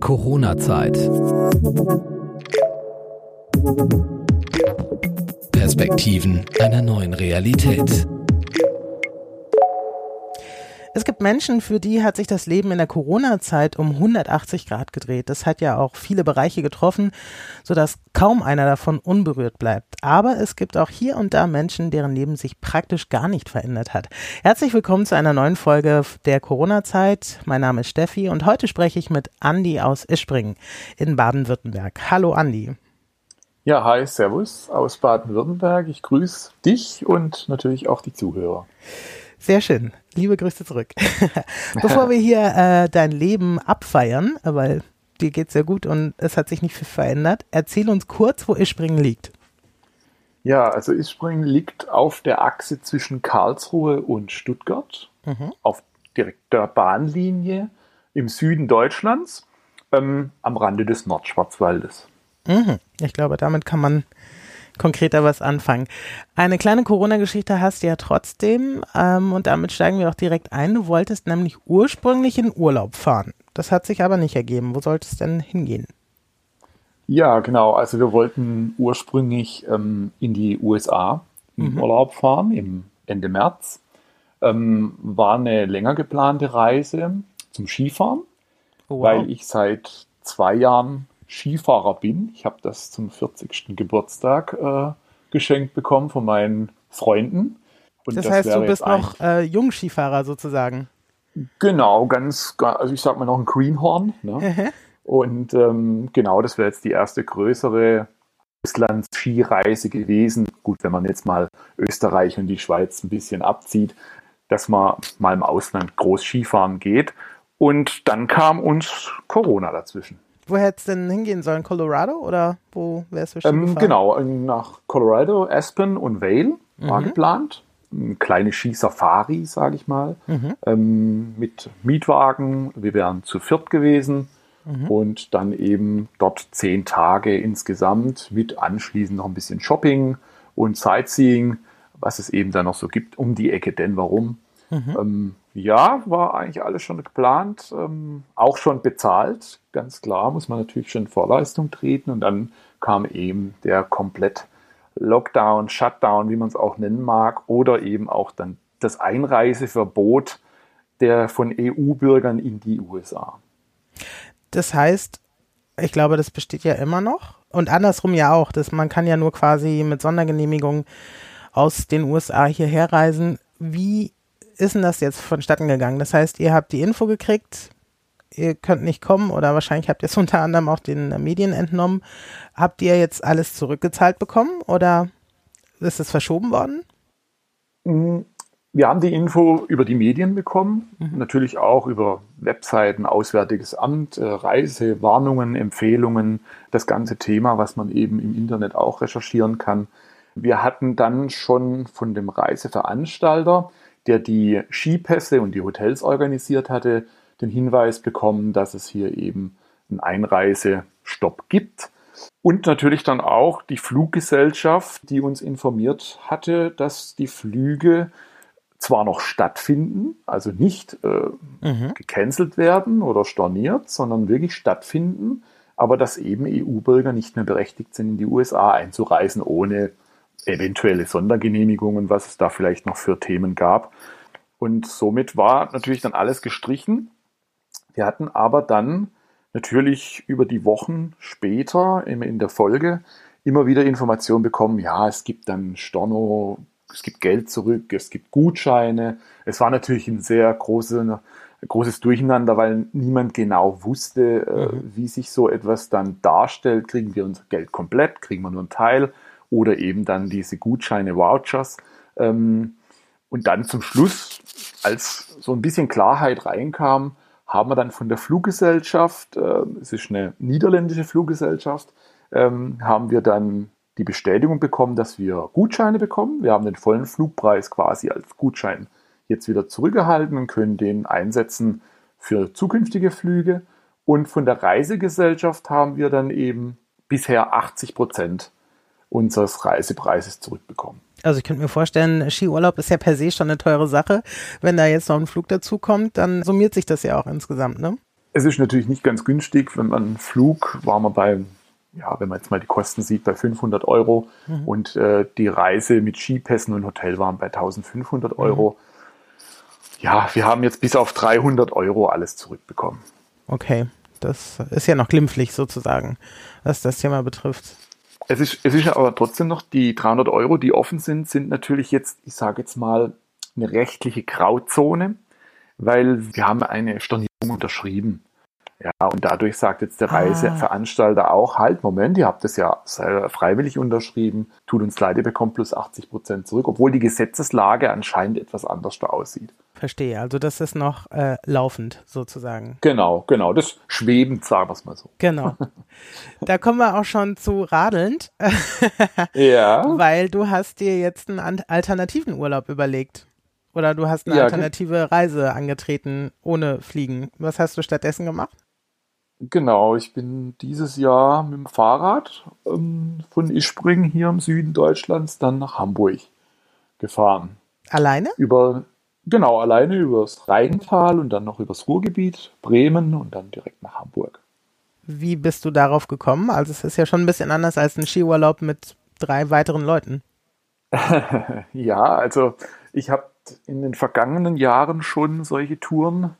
Corona-Zeit. Perspektiven einer neuen Realität. Es gibt Menschen, für die hat sich das Leben in der Corona-Zeit um 180 Grad gedreht. Das hat ja auch viele Bereiche getroffen, sodass kaum einer davon unberührt bleibt. Aber es gibt auch hier und da Menschen, deren Leben sich praktisch gar nicht verändert hat. Herzlich willkommen zu einer neuen Folge der Corona-Zeit. Mein Name ist Steffi und heute spreche ich mit Andi aus Ispringen in Baden-Württemberg. Hallo Andi. Ja, hi, Servus aus Baden-Württemberg. Ich grüße dich und natürlich auch die Zuhörer. Sehr schön. Liebe Grüße zurück. Bevor wir hier äh, dein Leben abfeiern, weil dir geht's sehr gut und es hat sich nicht viel verändert, erzähl uns kurz, wo Ispringen liegt. Ja, also Ispringen liegt auf der Achse zwischen Karlsruhe und Stuttgart, mhm. auf direkter Bahnlinie im Süden Deutschlands, ähm, am Rande des Nordschwarzwaldes. Mhm. Ich glaube, damit kann man konkreter was anfangen. Eine kleine Corona-Geschichte hast du ja trotzdem ähm, und damit steigen wir auch direkt ein. Du wolltest nämlich ursprünglich in Urlaub fahren. Das hat sich aber nicht ergeben. Wo sollte es denn hingehen? Ja, genau. Also wir wollten ursprünglich ähm, in die USA im mhm. Urlaub fahren, im Ende März. Ähm, war eine länger geplante Reise zum Skifahren, oh, wow. weil ich seit zwei Jahren Skifahrer bin. Ich habe das zum 40. Geburtstag äh, geschenkt bekommen von meinen Freunden. Und das, das heißt, du bist noch äh, Jungskifahrer sozusagen. Genau, ganz, also ich sag mal noch ein Greenhorn. Ne? Und ähm, genau, das wäre jetzt die erste größere Auslands-Skireise gewesen. Gut, wenn man jetzt mal Österreich und die Schweiz ein bisschen abzieht, dass man mal im Ausland groß Skifahren geht. Und dann kam uns Corona dazwischen. Wo hätte es denn hingehen sollen? Colorado oder wo wärst du ähm, Genau, nach Colorado, Aspen und Vale war mhm. geplant. Eine kleine Skisafari, sage ich mal, mhm. ähm, mit Mietwagen. Wir wären zu viert gewesen mhm. und dann eben dort zehn Tage insgesamt mit anschließend noch ein bisschen Shopping und Sightseeing, was es eben dann noch so gibt um die Ecke Denver rum. Mhm. Ähm, ja, war eigentlich alles schon geplant, ähm, auch schon bezahlt, ganz klar, muss man natürlich schon Vorleistung treten und dann kam eben der komplett Lockdown, Shutdown, wie man es auch nennen mag, oder eben auch dann das Einreiseverbot der von EU-Bürgern in die USA. Das heißt, ich glaube, das besteht ja immer noch und andersrum ja auch, dass man kann ja nur quasi mit Sondergenehmigung aus den USA hierher reisen. Wie ist denn das jetzt vonstatten gegangen? Das heißt, ihr habt die Info gekriegt, ihr könnt nicht kommen oder wahrscheinlich habt ihr es unter anderem auch den Medien entnommen. Habt ihr jetzt alles zurückgezahlt bekommen oder ist es verschoben worden? Mm, wir haben die Info über die Medien bekommen, mhm. natürlich auch über Webseiten, Auswärtiges Amt, äh, Reisewarnungen, Empfehlungen, das ganze Thema, was man eben im Internet auch recherchieren kann. Wir hatten dann schon von dem Reiseveranstalter der die Skipässe und die Hotels organisiert hatte, den Hinweis bekommen, dass es hier eben einen Einreisestopp gibt. Und natürlich dann auch die Fluggesellschaft, die uns informiert hatte, dass die Flüge zwar noch stattfinden, also nicht äh, mhm. gecancelt werden oder storniert, sondern wirklich stattfinden, aber dass eben EU-Bürger nicht mehr berechtigt sind, in die USA einzureisen, ohne eventuelle Sondergenehmigungen, was es da vielleicht noch für Themen gab. Und somit war natürlich dann alles gestrichen. Wir hatten aber dann natürlich über die Wochen später in der Folge immer wieder Informationen bekommen, ja, es gibt dann Storno, es gibt Geld zurück, es gibt Gutscheine. Es war natürlich ein sehr große, großes Durcheinander, weil niemand genau wusste, äh, mhm. wie sich so etwas dann darstellt. Kriegen wir unser Geld komplett, kriegen wir nur einen Teil oder eben dann diese Gutscheine, Vouchers. Ähm, und dann zum Schluss, als so ein bisschen Klarheit reinkam, haben wir dann von der Fluggesellschaft, äh, es ist eine niederländische Fluggesellschaft, ähm, haben wir dann die Bestätigung bekommen, dass wir Gutscheine bekommen. Wir haben den vollen Flugpreis quasi als Gutschein jetzt wieder zurückgehalten und können den einsetzen für zukünftige Flüge. Und von der Reisegesellschaft haben wir dann eben bisher 80 Prozent unseres Reisepreises zurückbekommen. Also ich könnte mir vorstellen, Skiurlaub ist ja per se schon eine teure Sache. Wenn da jetzt noch ein Flug dazu kommt, dann summiert sich das ja auch insgesamt, ne? Es ist natürlich nicht ganz günstig, wenn man Flug war man bei, ja, wenn man jetzt mal die Kosten sieht, bei 500 Euro mhm. und äh, die Reise mit Skipässen und Hotel waren bei 1500 Euro. Mhm. Ja, wir haben jetzt bis auf 300 Euro alles zurückbekommen. Okay, das ist ja noch glimpflich sozusagen, was das Thema betrifft. Es ist, es ist aber trotzdem noch, die 300 Euro, die offen sind, sind natürlich jetzt, ich sage jetzt mal, eine rechtliche Grauzone, weil wir haben eine Stornierung unterschrieben. Ja, und dadurch sagt jetzt der ah. Reiseveranstalter auch, halt, Moment, ihr habt das ja freiwillig unterschrieben, tut uns leid, ihr bekommt plus 80 Prozent zurück, obwohl die Gesetzeslage anscheinend etwas anders da aussieht. Verstehe, also das ist noch äh, laufend sozusagen. Genau, genau, das schwebend, sagen wir es mal so. Genau. Da kommen wir auch schon zu radelnd. ja. Weil du hast dir jetzt einen alternativen Urlaub überlegt. Oder du hast eine ja, alternative Reise angetreten ohne Fliegen. Was hast du stattdessen gemacht? Genau, ich bin dieses Jahr mit dem Fahrrad ähm, von Ispring hier im Süden Deutschlands dann nach Hamburg gefahren. Alleine? Über, genau, alleine übers Rheintal und dann noch übers Ruhrgebiet, Bremen und dann direkt nach Hamburg. Wie bist du darauf gekommen? Also es ist ja schon ein bisschen anders als ein Skiurlaub mit drei weiteren Leuten. ja, also ich habe in den vergangenen Jahren schon solche Touren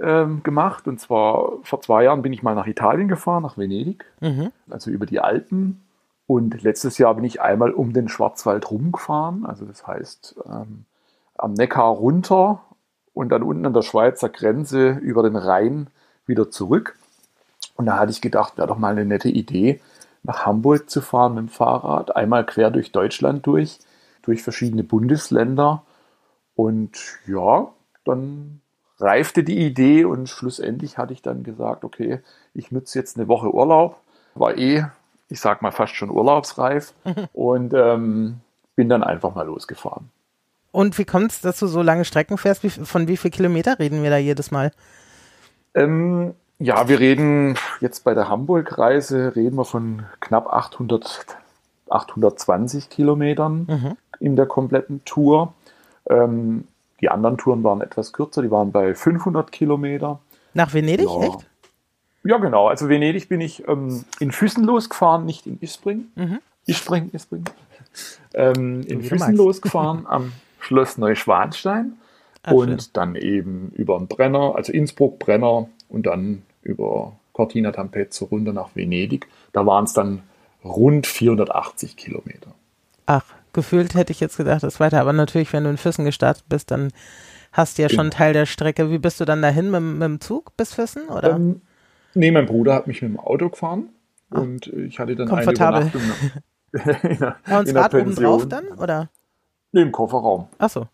ähm, gemacht. Und zwar vor zwei Jahren bin ich mal nach Italien gefahren, nach Venedig, mhm. also über die Alpen. Und letztes Jahr bin ich einmal um den Schwarzwald rumgefahren. Also das heißt ähm, am Neckar runter und dann unten an der Schweizer Grenze über den Rhein wieder zurück. Und da hatte ich gedacht, wäre doch mal eine nette Idee, nach Hamburg zu fahren mit dem Fahrrad, einmal quer durch Deutschland durch, durch verschiedene Bundesländer. Und ja, dann reifte die Idee und schlussendlich hatte ich dann gesagt, okay, ich nutze jetzt eine Woche Urlaub, war eh, ich sag mal fast schon urlaubsreif und ähm, bin dann einfach mal losgefahren. Und wie kommt es, dass du so lange Strecken fährst? Wie, von wie viel Kilometer reden wir da jedes Mal? Ähm, ja, wir reden jetzt bei der Hamburg-Reise reden wir von knapp 800, 820 Kilometern mhm. in der kompletten Tour. Ähm, die anderen Touren waren etwas kürzer, die waren bei 500 Kilometer. Nach Venedig, ja. echt? Ja, genau. Also Venedig bin ich ähm, in Füssen losgefahren, nicht in Ispring. Mhm. Ispring, Ispring. Ähm, in Füssen losgefahren am Schloss Neuschwanstein Ach, und schön. dann eben über den Brenner, also Innsbruck, Brenner und dann über Cortina d'Ampezzo runter nach Venedig. Da waren es dann rund 480 Kilometer. Ach, gefühlt hätte ich jetzt gedacht, das ist weiter. Aber natürlich, wenn du in Füssen gestartet bist, dann hast du ja schon einen Teil der Strecke. Wie bist du dann dahin mit, mit dem Zug bis Füssen? Oder? Ähm, nee, mein Bruder hat mich mit dem Auto gefahren ah, und ich hatte dann komfortabel. eine Übernachtung. in der, ja, und Rad oben drauf dann, oder? Nee, im Kofferraum. Ach so.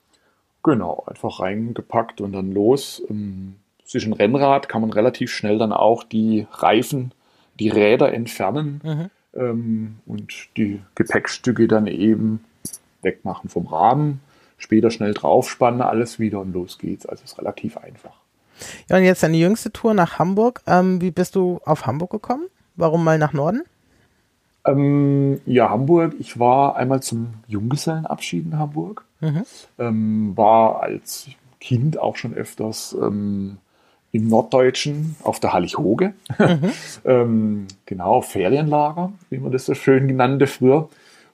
Genau, einfach reingepackt und dann los. Ähm, zwischen Rennrad kann man relativ schnell dann auch die Reifen, die Räder entfernen mhm. ähm, und die Gepäckstücke dann eben wegmachen vom Rahmen, später schnell draufspannen, alles wieder und los geht's. Also ist relativ einfach. Ja, und jetzt deine jüngste Tour nach Hamburg. Ähm, wie bist du auf Hamburg gekommen? Warum mal nach Norden? Ähm, ja, Hamburg. Ich war einmal zum Junggesellenabschied in Hamburg. Mhm. Ähm, war als Kind auch schon öfters ähm, im Norddeutschen auf der Hallig-Hoge. Mhm. ähm, genau, Ferienlager, wie man das so schön genannte früher.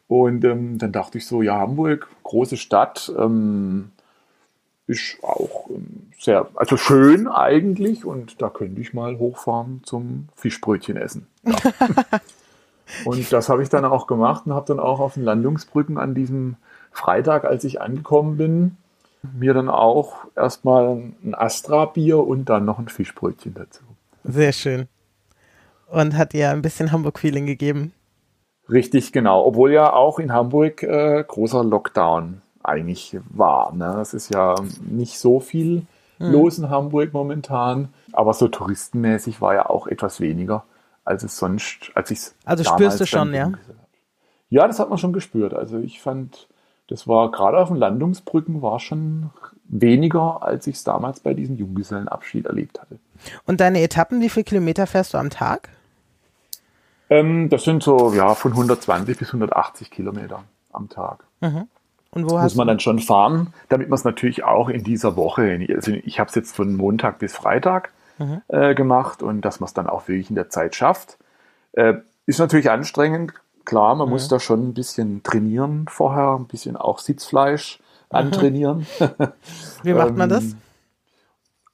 Und ähm, dann dachte ich so, ja, Hamburg, große Stadt, ähm, ist auch ähm, sehr, also schön eigentlich und da könnte ich mal hochfahren zum Fischbrötchen essen. Ja. und das habe ich dann auch gemacht und habe dann auch auf den Landungsbrücken an diesem Freitag, als ich angekommen bin, mir dann auch erstmal ein Astra-Bier und dann noch ein Fischbrötchen dazu. Sehr schön. Und hat dir ein bisschen Hamburg-Feeling gegeben? Richtig, genau. Obwohl ja auch in Hamburg äh, großer Lockdown eigentlich war. Ne? Es ist ja nicht so viel hm. los in Hamburg momentan, aber so touristenmäßig war ja auch etwas weniger, als es sonst, als ich es Also spürst du schon, ja? Ja, das hat man schon gespürt. Also ich fand, das war gerade auf den Landungsbrücken war schon weniger, als ich es damals bei diesem Junggesellenabschied erlebt hatte. Und deine Etappen, wie viele Kilometer fährst du am Tag? Ähm, das sind so ja, von 120 bis 180 Kilometer am Tag. Mhm. Und wo muss man dann schon fahren, damit man es natürlich auch in dieser Woche, also ich habe es jetzt von Montag bis Freitag mhm. äh, gemacht und dass man es dann auch wirklich in der Zeit schafft. Äh, ist natürlich anstrengend, klar, man mhm. muss da schon ein bisschen trainieren vorher, ein bisschen auch Sitzfleisch antrainieren. Wie macht man das? Ähm,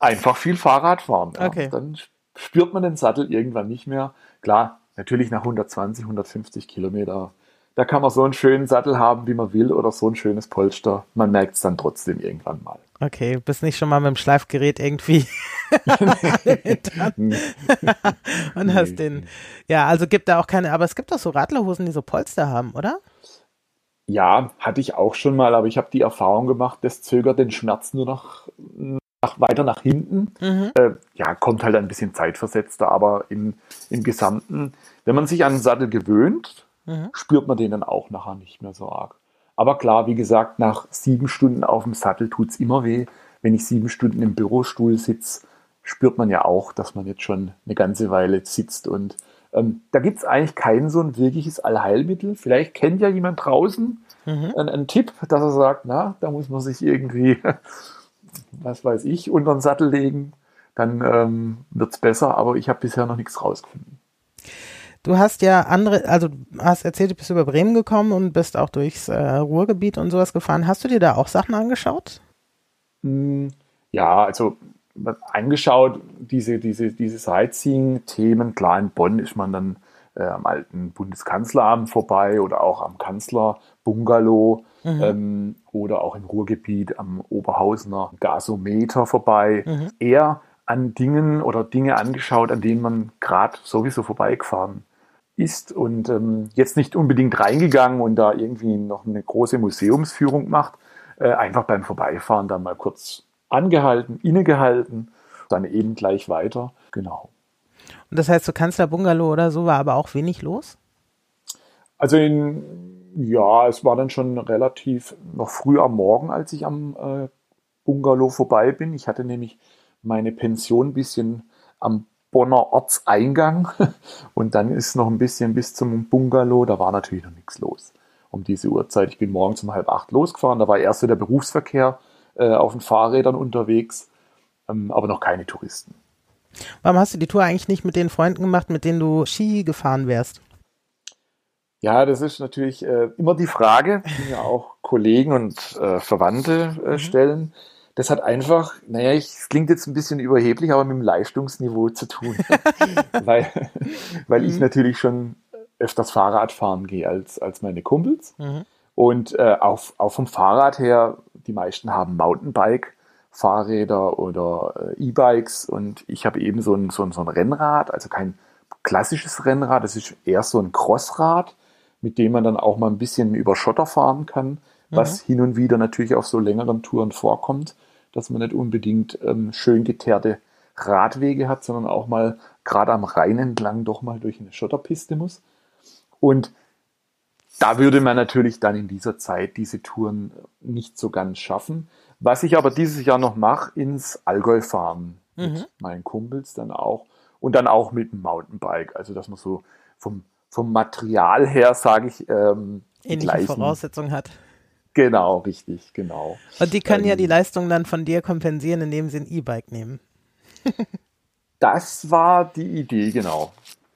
einfach viel Fahrrad fahren. Ja. Okay. Dann spürt man den Sattel irgendwann nicht mehr. Klar, natürlich nach 120, 150 Kilometer da kann man so einen schönen Sattel haben, wie man will, oder so ein schönes Polster. Man merkt es dann trotzdem irgendwann mal. Okay, bist nicht schon mal mit dem Schleifgerät irgendwie und hast den. Ja, also gibt da auch keine, aber es gibt doch so Radlerhosen, die so Polster haben, oder? Ja, hatte ich auch schon mal, aber ich habe die Erfahrung gemacht, das zögert den Schmerz nur noch weiter nach hinten. Mhm. Äh, ja, kommt halt ein bisschen zeitversetzter, aber im, im Gesamten, wenn man sich an den Sattel gewöhnt, mhm. spürt man den dann auch nachher nicht mehr so arg. Aber klar, wie gesagt, nach sieben Stunden auf dem Sattel tut es immer weh. Wenn ich sieben Stunden im Bürostuhl sitze, spürt man ja auch, dass man jetzt schon eine ganze Weile sitzt. Und ähm, da gibt es eigentlich kein so ein wirkliches Allheilmittel. Vielleicht kennt ja jemand draußen mhm. einen, einen, Tipp, dass er sagt, na, da muss man sich irgendwie, was weiß ich, unter den Sattel legen. Dann ähm, wird es besser, aber ich habe bisher noch nichts rausgefunden. Du hast ja andere, also hast erzählt, du bist über Bremen gekommen und bist auch durchs äh, Ruhrgebiet und sowas gefahren. Hast du dir da auch Sachen angeschaut? Hm, ja, also angeschaut, diese, diese, diese Sightseeing-Themen. Klar, in Bonn ist man dann äh, am alten Bundeskanzleramt vorbei oder auch am Kanzlerbungalow mhm. ähm, oder auch im Ruhrgebiet am Oberhausener Gasometer vorbei. Mhm. Eher an Dingen oder Dinge angeschaut, an denen man gerade sowieso vorbeigefahren ist und ähm, jetzt nicht unbedingt reingegangen und da irgendwie noch eine große Museumsführung macht, äh, einfach beim Vorbeifahren dann mal kurz angehalten, innegehalten, dann eben gleich weiter. Genau. Und das heißt, so Kanzlerbungalow oder so war aber auch wenig los? Also in, ja, es war dann schon relativ noch früh am Morgen, als ich am äh, Bungalow vorbei bin. Ich hatte nämlich meine Pension ein bisschen am Bonner Ortseingang und dann ist noch ein bisschen bis zum Bungalow, da war natürlich noch nichts los um diese Uhrzeit. Ich bin morgens um halb acht losgefahren, da war erst so der Berufsverkehr äh, auf den Fahrrädern unterwegs, ähm, aber noch keine Touristen. Warum hast du die Tour eigentlich nicht mit den Freunden gemacht, mit denen du Ski gefahren wärst? Ja, das ist natürlich äh, immer die Frage, die mir auch Kollegen und äh, Verwandte äh, mhm. stellen das hat einfach, naja, es klingt jetzt ein bisschen überheblich, aber mit dem Leistungsniveau zu tun. weil weil mhm. ich natürlich schon öfters Fahrrad fahren gehe als, als meine Kumpels. Mhm. Und äh, auch, auch vom Fahrrad her, die meisten haben Mountainbike. Fahrräder oder äh, E-Bikes und ich habe eben so ein, so, ein, so ein Rennrad, also kein klassisches Rennrad, das ist eher so ein Crossrad, mit dem man dann auch mal ein bisschen über Schotter fahren kann, was mhm. hin und wieder natürlich auf so längeren Touren vorkommt dass man nicht unbedingt ähm, schön geteerte Radwege hat, sondern auch mal gerade am Rhein entlang doch mal durch eine Schotterpiste muss. Und da würde man natürlich dann in dieser Zeit diese Touren nicht so ganz schaffen. Was ich aber dieses Jahr noch mache, ins Allgäu fahren. Mhm. Mit meinen Kumpels dann auch. Und dann auch mit dem Mountainbike. Also, dass man so vom, vom Material her, sage ich, ähm, ähnliche Voraussetzungen hat. Genau, richtig, genau. Und die können ähm, ja die Leistung dann von dir kompensieren, indem sie ein E-Bike nehmen. das war die Idee, genau.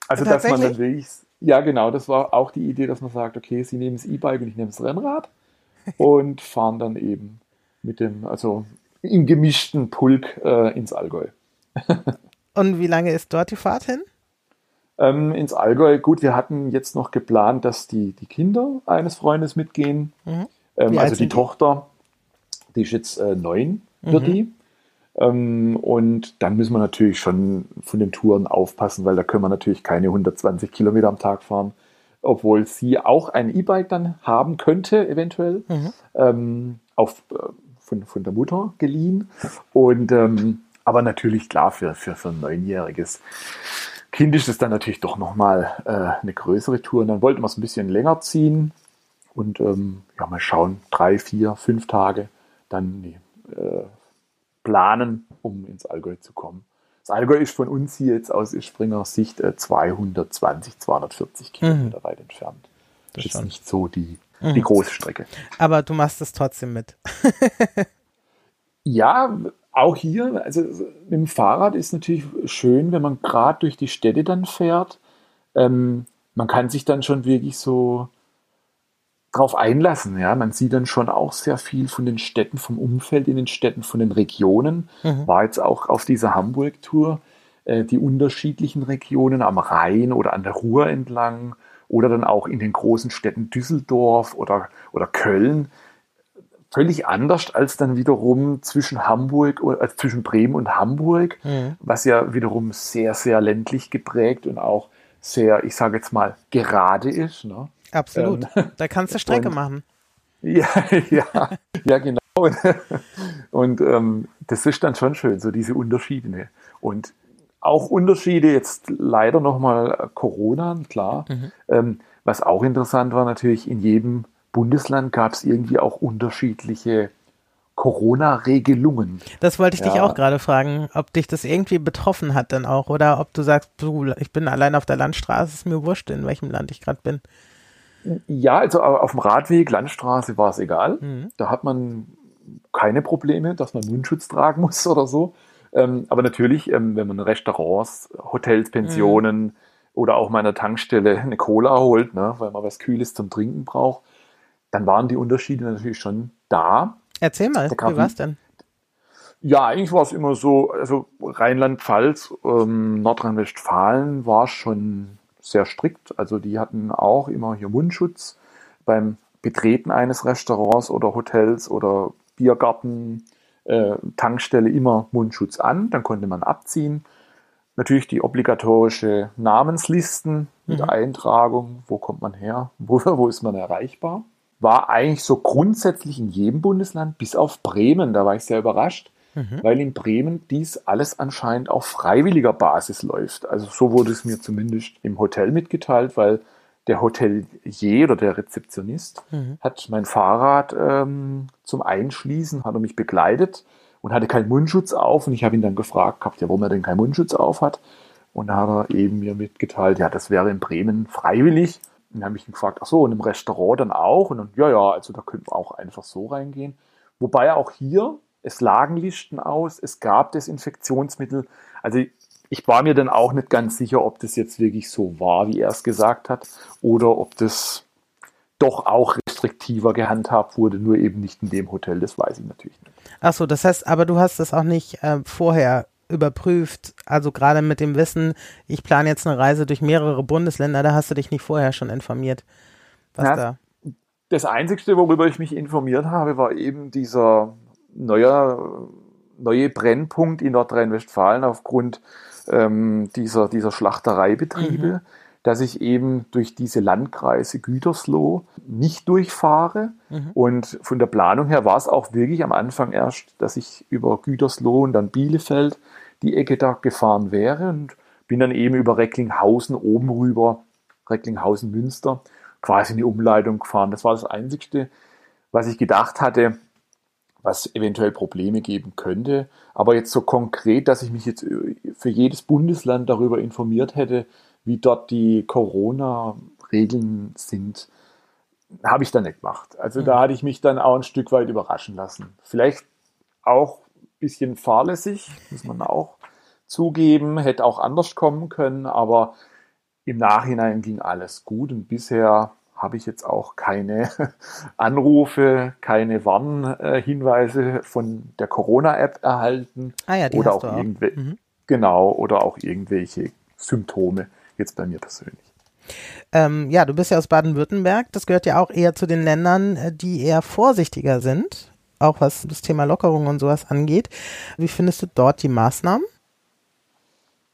Also, dass man dann wirklich, ja, genau, das war auch die Idee, dass man sagt, okay, sie nehmen das E-Bike und ich nehme das Rennrad und fahren dann eben mit dem, also im gemischten Pulk äh, ins Allgäu. und wie lange ist dort die Fahrt hin? Ähm, ins Allgäu, gut, wir hatten jetzt noch geplant, dass die, die Kinder eines Freundes mitgehen. Mhm. Ähm, also die Tochter, die ist jetzt äh, neun, wird mhm. die. Ähm, und dann müssen wir natürlich schon von den Touren aufpassen, weil da können wir natürlich keine 120 Kilometer am Tag fahren, obwohl sie auch ein E-Bike dann haben könnte, eventuell, mhm. ähm, auf, äh, von, von der Mutter geliehen. Und ähm, aber natürlich klar für, für, für ein neunjähriges Kind ist es dann natürlich doch nochmal äh, eine größere Tour. Und dann wollten wir es ein bisschen länger ziehen und ähm, ja, mal schauen, drei, vier, fünf Tage dann nee, äh, planen, um ins Allgäu zu kommen. Das Allgäu ist von uns hier jetzt aus Springer Sicht äh, 220, 240 Kilometer mhm. weit entfernt. Das, das ist nicht so die, mhm. die große Strecke. Aber du machst es trotzdem mit. ja, auch hier, also mit dem Fahrrad ist natürlich schön, wenn man gerade durch die Städte dann fährt. Ähm, man kann sich dann schon wirklich so drauf einlassen. Ja, man sieht dann schon auch sehr viel von den Städten, vom Umfeld in den Städten, von den Regionen. Mhm. War jetzt auch auf dieser Hamburg-Tour äh, die unterschiedlichen Regionen am Rhein oder an der Ruhr entlang oder dann auch in den großen Städten Düsseldorf oder, oder Köln völlig anders als dann wiederum zwischen Hamburg, äh, zwischen Bremen und Hamburg, mhm. was ja wiederum sehr, sehr ländlich geprägt und auch sehr, ich sage jetzt mal, gerade ist. Ne? Absolut. Ähm, da kannst du Strecke und, machen. Ja, ja, ja, genau. Und ähm, das ist dann schon schön, so diese Unterschiede. Ne? Und auch Unterschiede, jetzt leider nochmal Corona, klar. Mhm. Ähm, was auch interessant war, natürlich in jedem Bundesland gab es irgendwie auch unterschiedliche Corona-Regelungen. Das wollte ich ja. dich auch gerade fragen, ob dich das irgendwie betroffen hat dann auch oder ob du sagst, du, ich bin allein auf der Landstraße, ist mir wurscht, in welchem Land ich gerade bin. Ja, also auf dem Radweg, Landstraße war es egal. Mhm. Da hat man keine Probleme, dass man Mundschutz tragen muss oder so. Ähm, aber natürlich, ähm, wenn man Restaurants, Hotels, Pensionen mhm. oder auch mal an der Tankstelle eine Cola holt, ne, weil man was Kühles zum Trinken braucht, dann waren die Unterschiede natürlich schon da. Erzähl mal, wie war es denn? Ja, eigentlich war es immer so, also Rheinland-Pfalz, ähm, Nordrhein-Westfalen war schon sehr strikt. Also die hatten auch immer hier Mundschutz beim Betreten eines Restaurants oder Hotels oder Biergarten, äh, Tankstelle immer Mundschutz an, dann konnte man abziehen. Natürlich die obligatorische Namenslisten mit mhm. Eintragung, wo kommt man her, wo, wo ist man erreichbar war eigentlich so grundsätzlich in jedem Bundesland, bis auf Bremen. Da war ich sehr überrascht, mhm. weil in Bremen dies alles anscheinend auf freiwilliger Basis läuft. Also so wurde es mir zumindest im Hotel mitgeteilt, weil der Hotelier oder der Rezeptionist mhm. hat mein Fahrrad ähm, zum Einschließen, hat er mich begleitet und hatte keinen Mundschutz auf. Und ich habe ihn dann gefragt gehabt, ja, warum er denn keinen Mundschutz auf hat. Und da hat er eben mir mitgeteilt, ja, das wäre in Bremen freiwillig. Dann habe ich ihn gefragt, ach so, und im Restaurant dann auch? Und dann, ja, ja, also da könnten wir auch einfach so reingehen. Wobei auch hier, es lagen Listen aus, es gab Desinfektionsmittel. Also ich war mir dann auch nicht ganz sicher, ob das jetzt wirklich so war, wie er es gesagt hat, oder ob das doch auch restriktiver gehandhabt wurde, nur eben nicht in dem Hotel, das weiß ich natürlich nicht. Ach so, das heißt, aber du hast das auch nicht äh, vorher überprüft, also gerade mit dem Wissen, ich plane jetzt eine Reise durch mehrere Bundesländer, da hast du dich nicht vorher schon informiert, was ja, da. Das Einzige, worüber ich mich informiert habe, war eben dieser neue, neue Brennpunkt in Nordrhein-Westfalen aufgrund ähm, dieser, dieser Schlachtereibetriebe, mhm. dass ich eben durch diese Landkreise Gütersloh nicht durchfahre. Mhm. Und von der Planung her war es auch wirklich am Anfang erst, dass ich über Gütersloh und dann Bielefeld die Ecke da gefahren wäre und bin dann eben über Recklinghausen oben rüber, Recklinghausen Münster, quasi in die Umleitung gefahren. Das war das Einzige, was ich gedacht hatte, was eventuell Probleme geben könnte. Aber jetzt so konkret, dass ich mich jetzt für jedes Bundesland darüber informiert hätte, wie dort die Corona-Regeln sind, habe ich dann nicht gemacht. Also mhm. da hatte ich mich dann auch ein Stück weit überraschen lassen. Vielleicht auch bisschen fahrlässig, muss man auch zugeben. Hätte auch anders kommen können, aber im Nachhinein ging alles gut und bisher habe ich jetzt auch keine Anrufe, keine Warnhinweise von der Corona-App erhalten. Ah ja, die oder auch, auch irgendwelche, mhm. genau, oder auch irgendwelche Symptome jetzt bei mir persönlich. Ähm, ja, du bist ja aus Baden-Württemberg. Das gehört ja auch eher zu den Ländern, äh, die eher vorsichtiger sind auch was das Thema Lockerung und sowas angeht. Wie findest du dort die Maßnahmen?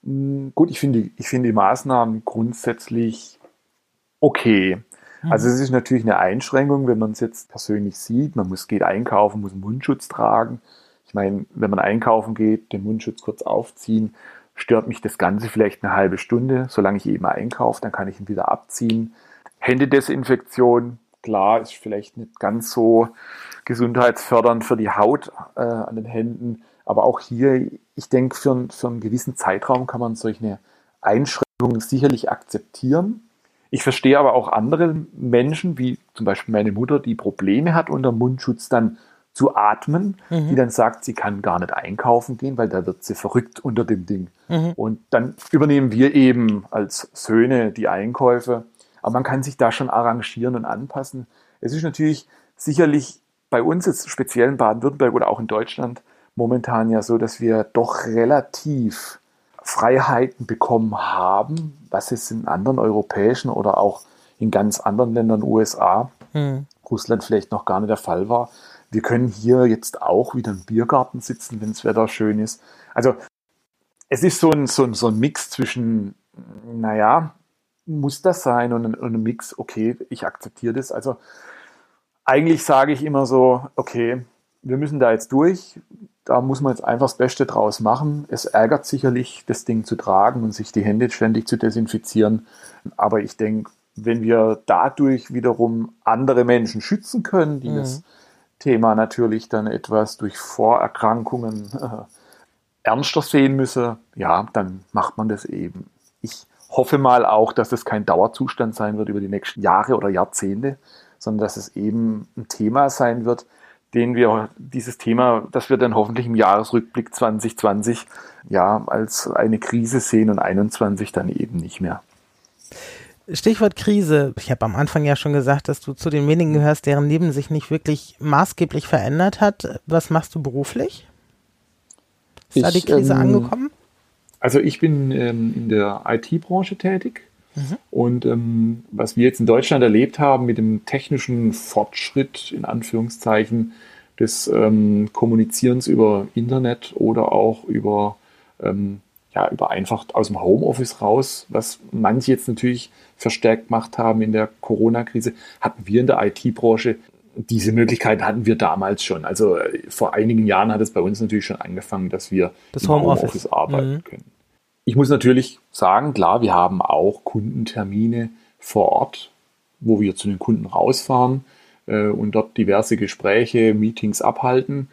Mm, gut, ich finde, ich finde die Maßnahmen grundsätzlich okay. Mhm. Also es ist natürlich eine Einschränkung, wenn man es jetzt persönlich sieht. Man muss geht einkaufen, muss einen Mundschutz tragen. Ich meine, wenn man einkaufen geht, den Mundschutz kurz aufziehen, stört mich das Ganze vielleicht eine halbe Stunde. Solange ich eben einkaufe, dann kann ich ihn wieder abziehen. Händedesinfektion, klar, ist vielleicht nicht ganz so gesundheitsfördernd für die Haut äh, an den Händen. Aber auch hier, ich denke, für, für einen gewissen Zeitraum kann man solche Einschränkungen sicherlich akzeptieren. Ich verstehe aber auch andere Menschen, wie zum Beispiel meine Mutter, die Probleme hat, unter Mundschutz dann zu atmen, mhm. die dann sagt, sie kann gar nicht einkaufen gehen, weil da wird sie verrückt unter dem Ding. Mhm. Und dann übernehmen wir eben als Söhne die Einkäufe. Aber man kann sich da schon arrangieren und anpassen. Es ist natürlich sicherlich bei uns jetzt speziell in Baden-Württemberg oder auch in Deutschland momentan ja so, dass wir doch relativ Freiheiten bekommen haben, was es in anderen europäischen oder auch in ganz anderen Ländern, USA, mhm. Russland vielleicht noch gar nicht der Fall war. Wir können hier jetzt auch wieder im Biergarten sitzen, wenn das Wetter schön ist. Also es ist so ein, so ein, so ein Mix zwischen, naja, muss das sein und ein, und ein Mix, okay, ich akzeptiere das. Also eigentlich sage ich immer so, okay, wir müssen da jetzt durch. Da muss man jetzt einfach das Beste draus machen. Es ärgert sicherlich, das Ding zu tragen und sich die Hände ständig zu desinfizieren. Aber ich denke, wenn wir dadurch wiederum andere Menschen schützen können, die mhm. das Thema natürlich dann etwas durch Vorerkrankungen äh, ernster sehen müsse, ja, dann macht man das eben. Ich hoffe mal auch, dass es kein Dauerzustand sein wird über die nächsten Jahre oder Jahrzehnte, sondern dass es eben ein Thema sein wird, den wir dieses Thema, das wir dann hoffentlich im Jahresrückblick 2020 ja als eine Krise sehen und 21 dann eben nicht mehr. Stichwort Krise. Ich habe am Anfang ja schon gesagt, dass du zu den wenigen gehörst, deren Leben sich nicht wirklich maßgeblich verändert hat. Was machst du beruflich? Ist ich, da die Krise ähm, angekommen? Also ich bin ähm, in der IT-Branche tätig. Mhm. Und ähm, was wir jetzt in Deutschland erlebt haben mit dem technischen Fortschritt, in Anführungszeichen, des ähm, Kommunizierens über Internet oder auch über ähm, ja, über einfach aus dem Homeoffice raus, was manche jetzt natürlich verstärkt gemacht haben in der Corona-Krise, hatten wir in der IT-Branche diese Möglichkeit hatten wir damals schon. Also äh, vor einigen Jahren hat es bei uns natürlich schon angefangen, dass wir das im Homeoffice, Homeoffice arbeiten mhm. können. Ich muss natürlich sagen, klar, wir haben auch Kundentermine vor Ort, wo wir zu den Kunden rausfahren äh, und dort diverse Gespräche, Meetings abhalten.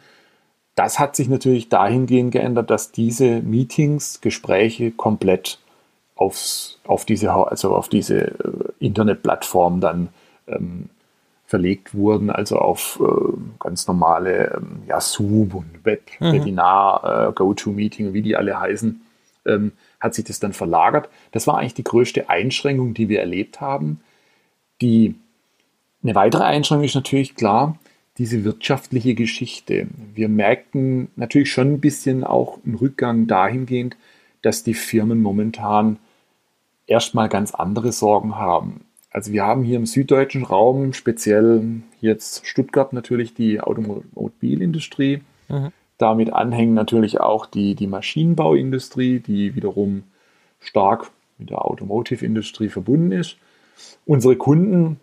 Das hat sich natürlich dahingehend geändert, dass diese Meetings, Gespräche komplett aufs, auf diese, also auf diese äh, Internetplattform dann ähm, verlegt wurden, also auf äh, ganz normale ähm, ja, Zoom und Web, mhm. Webinar, äh, GoToMeeting, wie die alle heißen, ähm, hat sich das dann verlagert. Das war eigentlich die größte Einschränkung, die wir erlebt haben. Die, eine weitere Einschränkung ist natürlich klar, diese wirtschaftliche Geschichte. Wir merkten natürlich schon ein bisschen auch einen Rückgang dahingehend, dass die Firmen momentan erstmal ganz andere Sorgen haben. Also wir haben hier im süddeutschen Raum, speziell jetzt Stuttgart natürlich die Automobilindustrie. Mhm. Damit anhängen natürlich auch die, die Maschinenbauindustrie, die wiederum stark mit der Automotive-Industrie verbunden ist. Unsere Kunden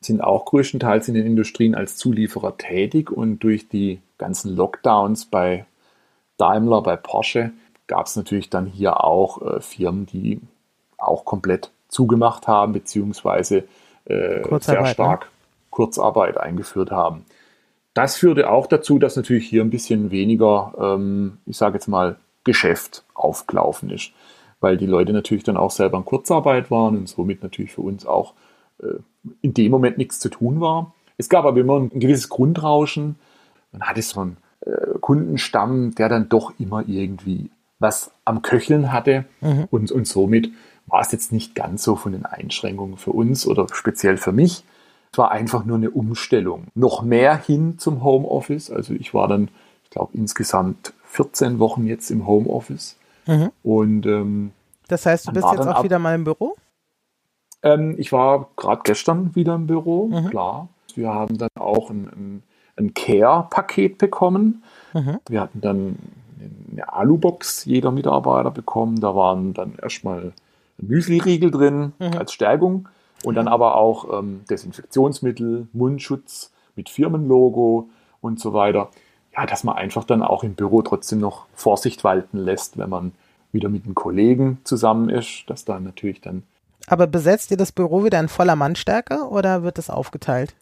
sind auch größtenteils in den Industrien als Zulieferer tätig und durch die ganzen Lockdowns bei Daimler, bei Porsche gab es natürlich dann hier auch äh, Firmen, die auch komplett zugemacht haben, beziehungsweise äh, sehr ne? stark ne? Kurzarbeit eingeführt haben. Das führte auch dazu, dass natürlich hier ein bisschen weniger, ähm, ich sage jetzt mal, Geschäft aufgelaufen ist, weil die Leute natürlich dann auch selber in Kurzarbeit waren und somit natürlich für uns auch äh, in dem Moment nichts zu tun war. Es gab aber immer ein, gewisses Grundrauschen. Man hatte so einen äh, Kundenstamm, der dann doch immer irgendwie was am Köcheln hatte mhm. und, und somit war es jetzt nicht ganz so von den Einschränkungen für uns oder speziell für mich. Es war einfach nur eine Umstellung. Noch mehr hin zum Homeoffice. Also ich war dann, ich glaube, insgesamt 14 Wochen jetzt im Homeoffice. Mhm. Und ähm, das heißt, du bist jetzt auch wieder mal im Büro? Ähm, ich war gerade gestern wieder im Büro, mhm. klar. Wir haben dann auch ein, ein, ein Care-Paket bekommen. Mhm. Wir hatten dann eine Alubox jeder Mitarbeiter bekommen. Da waren dann erstmal Müsli-Riegel drin mhm. als Stärkung und dann aber auch ähm, Desinfektionsmittel, Mundschutz mit Firmenlogo und so weiter. Ja, dass man einfach dann auch im Büro trotzdem noch Vorsicht walten lässt, wenn man wieder mit einem Kollegen zusammen ist, dass da natürlich dann aber besetzt ihr das Büro wieder in voller Mannstärke oder wird es aufgeteilt?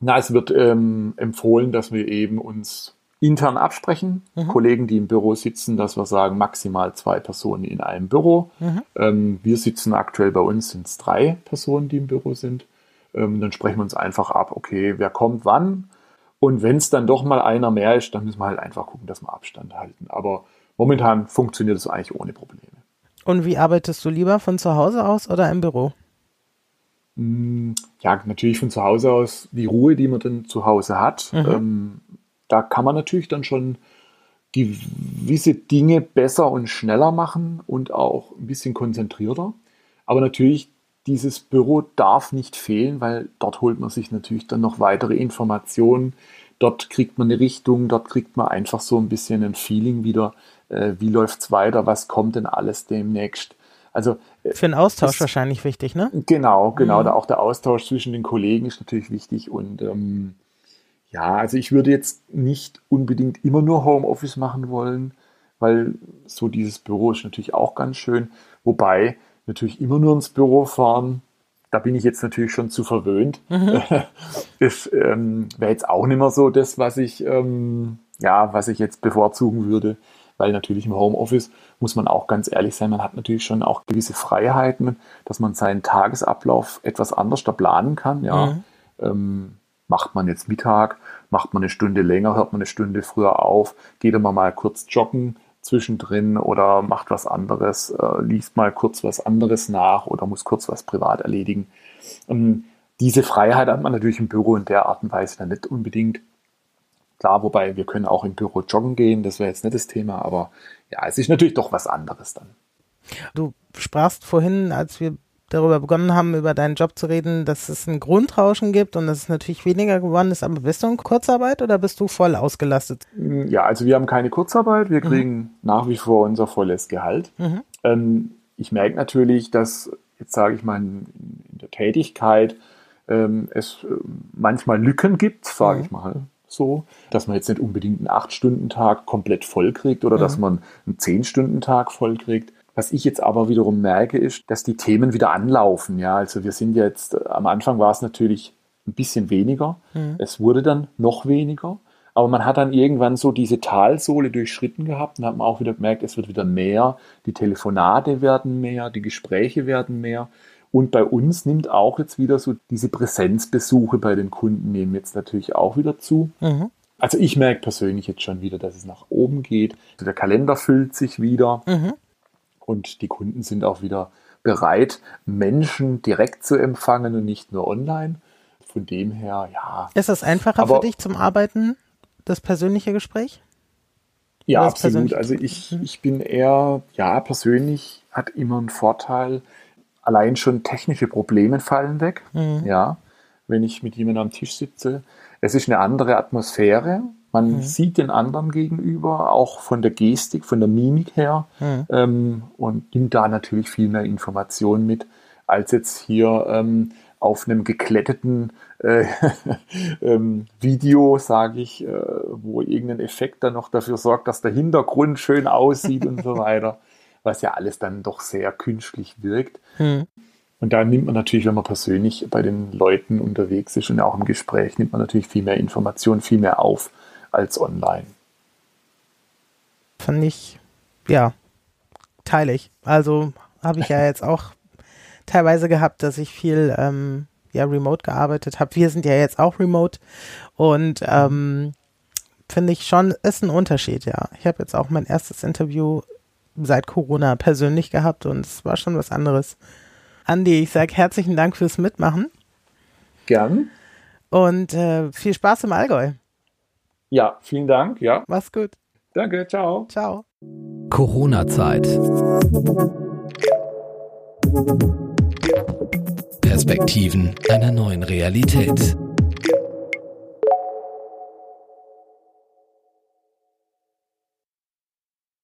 Na, es wird ähm, empfohlen, dass wir eben uns intern absprechen, mhm. Kollegen, die im Büro sitzen, dass wir sagen, maximal zwei Personen in einem Büro. Mhm. Ähm, wir sitzen aktuell bei uns, sind es drei Personen, die im Büro sind. Ähm, dann sprechen wir uns einfach ab, okay, wer kommt wann Und wenn es dann doch mal einer mehr ist, dann müssen wir halt einfach gucken, dass wir Abstand halten. Aber momentan funktioniert es eigentlich ohne Probleme. Und wie arbeitest du lieber von zu Hause aus oder im Büro? Mm, ja, natürlich von zu Hause aus die Ruhe, die man dann zu Hause hat. Mhm. Ähm, da kann man natürlich dann schon gewisse Dinge besser und schneller machen und auch ein bisschen konzentrierter. Aber natürlich, dieses Büro darf nicht fehlen, weil dort holt man sich natürlich dann noch weitere Informationen. Dort kriegt man eine Richtung, dort kriegt man einfach so ein bisschen ein Feeling wieder, äh, wie läuft es weiter, was kommt denn alles demnächst. Also äh, für einen Austausch ist, wahrscheinlich wichtig, ne? Genau, genau. Mhm. Da auch der Austausch zwischen den Kollegen ist natürlich wichtig und ähm, ja, also ich würde jetzt nicht unbedingt immer nur Homeoffice machen wollen, weil so dieses Büro ist natürlich auch ganz schön. Wobei natürlich immer nur ins Büro fahren, da bin ich jetzt natürlich schon zu verwöhnt. Mhm. Das ähm, wäre jetzt auch nicht mehr so das, was ich, ähm, ja, was ich jetzt bevorzugen würde. Weil natürlich im Homeoffice muss man auch ganz ehrlich sein, man hat natürlich schon auch gewisse Freiheiten, dass man seinen Tagesablauf etwas anders da planen kann. Ja. Mhm. Ähm, macht man jetzt Mittag, macht man eine Stunde länger, hört man eine Stunde früher auf, geht immer mal kurz joggen zwischendrin oder macht was anderes, äh, liest mal kurz was anderes nach oder muss kurz was privat erledigen. Und diese Freiheit hat man natürlich im Büro in der Art und Weise dann nicht unbedingt. Klar, wobei wir können auch im Büro joggen gehen, das wäre jetzt nicht das Thema, aber ja, es ist natürlich doch was anderes dann. Du sprachst vorhin, als wir darüber begonnen haben, über deinen Job zu reden, dass es ein Grundrauschen gibt und dass es natürlich weniger geworden ist. Aber bist du in Kurzarbeit oder bist du voll ausgelastet? Ja, also wir haben keine Kurzarbeit. Wir mhm. kriegen mhm. nach wie vor unser volles Gehalt. Mhm. Ähm, ich merke natürlich, dass, jetzt sage ich mal, in, der Tätigkeit ähm, es äh, manchmal Lücken gibt, sage mhm. ich mal so, dass man jetzt nicht unbedingt einen 8-Stunden-Tag komplett voll kriegt oder dass mhm. man einen 10-Stunden-Tag voll kriegt. Was ich jetzt aber wiederum merke, ist, dass die Themen wieder anlaufen. Ja, also wir sind jetzt, äh, am Anfang war es natürlich ein bisschen weniger. Mhm. Es wurde dann noch weniger. Aber man hat dann irgendwann so diese Talsohle durchschritten gehabt und hat man auch wieder gemerkt, es wird wieder mehr. Die Telefonate werden mehr, die Gespräche werden mehr. Und bei uns nimmt auch jetzt wieder so diese Präsenzbesuche bei den Kunden nehmen jetzt natürlich auch wieder zu. Mhm. Also ich merke persönlich jetzt schon wieder, dass es nach oben geht. Also der Kalender füllt sich wieder. Mhm und die Kunden sind auch wieder bereit, Menschen direkt zu empfangen und nicht nur online. Von dem her, ja. Ist das einfacher aber, für dich zum Arbeiten, das persönliche Gespräch? Ja, absolut. Also ich, ich bin eher, ja, persönlich hat immer einen Vorteil. Allein schon technische Probleme fallen weg. Mhm. Ja, wenn ich mit jemandem am Tisch sitze. Es ist eine andere Atmosphäre. Man mhm. sieht den anderen gegenüber, auch von der Gestik, von der Mimik her mhm. ähm, und nimmt da natürlich viel mehr Informationen mit, als jetzt hier ähm, auf einem gekletteten äh, ähm, Video, sage ich, äh, wo irgendein Effekt dann noch dafür sorgt, dass der Hintergrund schön aussieht und so weiter, was ja alles dann doch sehr künstlich wirkt. Mhm. Und da nimmt man natürlich, wenn man persönlich bei den Leuten unterwegs ist und auch im Gespräch, nimmt man natürlich viel mehr Informationen, viel mehr auf als online. Fand ich, ja, teile ich. Also habe ich ja jetzt auch teilweise gehabt, dass ich viel ähm, ja, remote gearbeitet habe. Wir sind ja jetzt auch remote und ähm, finde ich schon, ist ein Unterschied, ja. Ich habe jetzt auch mein erstes Interview seit Corona persönlich gehabt und es war schon was anderes. Andi, ich sage herzlichen Dank fürs Mitmachen. Gern. Und äh, viel Spaß im Allgäu. Ja, vielen Dank. Ja. Mach's gut. Danke, ciao. Ciao. Corona-Zeit. Perspektiven einer neuen Realität.